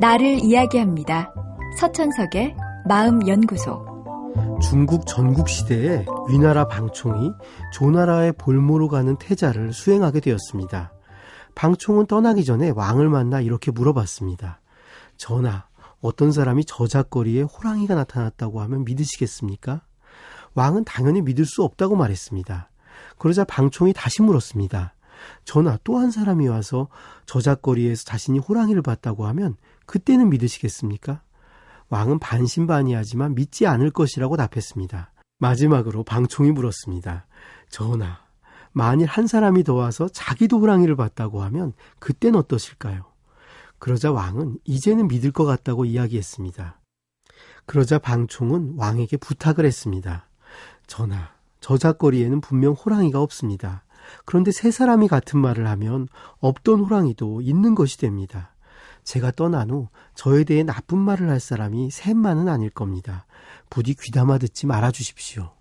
나를 이야기합니다. 서천석의 마음연구소. 중국 전국 시대에 위나라 방총이 조나라의 볼모로 가는 태자를 수행하게 되었습니다. 방총은 떠나기 전에 왕을 만나 이렇게 물어봤습니다. 전하, 어떤 사람이 저작거리에 호랑이가 나타났다고 하면 믿으시겠습니까? 왕은 당연히 믿을 수 없다고 말했습니다. 그러자 방총이 다시 물었습니다. 전하, 또한 사람이 와서 저작거리에서 자신이 호랑이를 봤다고 하면 그때는 믿으시겠습니까? 왕은 반신반의하지만 믿지 않을 것이라고 답했습니다. 마지막으로 방총이 물었습니다. 전하, 만일 한 사람이 더 와서 자기도 호랑이를 봤다고 하면 그땐 어떠실까요? 그러자 왕은 이제는 믿을 것 같다고 이야기했습니다. 그러자 방총은 왕에게 부탁을 했습니다. 전하, 저작거리에는 분명 호랑이가 없습니다. 그런데 세 사람이 같은 말을 하면 없던 호랑이도 있는 것이 됩니다. 제가 떠난 후 저에 대해 나쁜 말을 할 사람이 셋만은 아닐 겁니다. 부디 귀담아 듣지 말아 주십시오.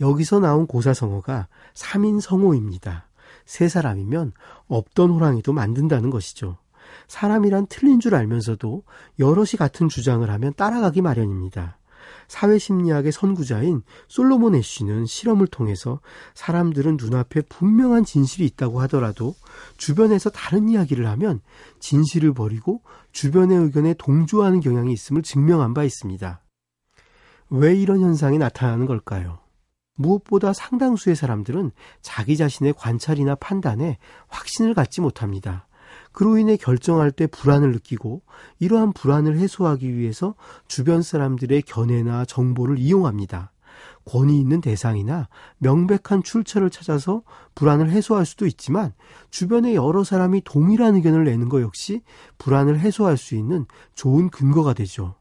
여기서 나온 고사성어가 3인 성호입니다. 세 사람이면 없던 호랑이도 만든다는 것이죠. 사람이란 틀린 줄 알면서도 여럿이 같은 주장을 하면 따라가기 마련입니다. 사회심리학의 선구자인 솔로몬 애쉬는 실험을 통해서 사람들은 눈앞에 분명한 진실이 있다고 하더라도 주변에서 다른 이야기를 하면 진실을 버리고 주변의 의견에 동조하는 경향이 있음을 증명한 바 있습니다. 왜 이런 현상이 나타나는 걸까요? 무엇보다 상당수의 사람들은 자기 자신의 관찰이나 판단에 확신을 갖지 못합니다. 그로 인해 결정할 때 불안을 느끼고 이러한 불안을 해소하기 위해서 주변 사람들의 견해나 정보를 이용합니다. 권위 있는 대상이나 명백한 출처를 찾아서 불안을 해소할 수도 있지만 주변에 여러 사람이 동일한 의견을 내는 것 역시 불안을 해소할 수 있는 좋은 근거가 되죠.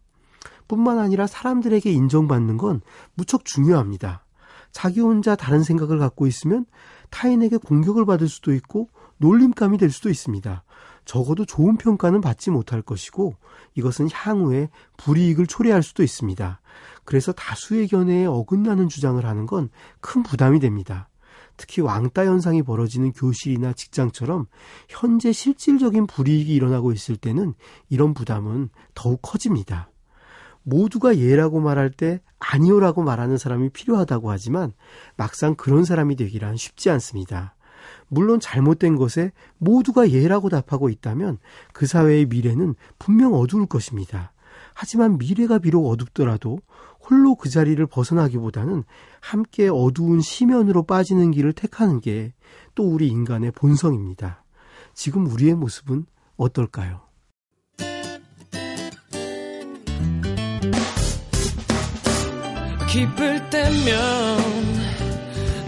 뿐만 아니라 사람들에게 인정받는 건 무척 중요합니다. 자기 혼자 다른 생각을 갖고 있으면 타인에게 공격을 받을 수도 있고 놀림감이 될 수도 있습니다. 적어도 좋은 평가는 받지 못할 것이고 이것은 향후에 불이익을 초래할 수도 있습니다. 그래서 다수의 견해에 어긋나는 주장을 하는 건 큰 부담이 됩니다. 특히 왕따 현상이 벌어지는 교실이나 직장처럼 현재 실질적인 불이익이 일어나고 있을 때는 이런 부담은 더욱 커집니다. 모두가 예라고 말할 때 아니오라고 말하는 사람이 필요하다고 하지만 막상 그런 사람이 되기란 쉽지 않습니다. 물론 잘못된 것에 모두가 예라고 답하고 있다면 그 사회의 미래는 분명 어두울 것입니다. 하지만 미래가 비록 어둡더라도 홀로 그 자리를 벗어나기보다는 함께 어두운 시면으로 빠지는 길을 택하는 게 또 우리 인간의 본성입니다. 지금 우리의 모습은 어떨까요? 기쁠 때면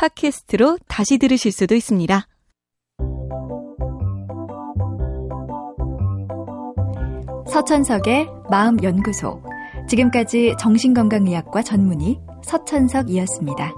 팟캐스트로 다시 들으실 수도 있습니다. 서천석의 마음연구소. 지금까지 정신건강의학과 전문의 서천석이었습니다.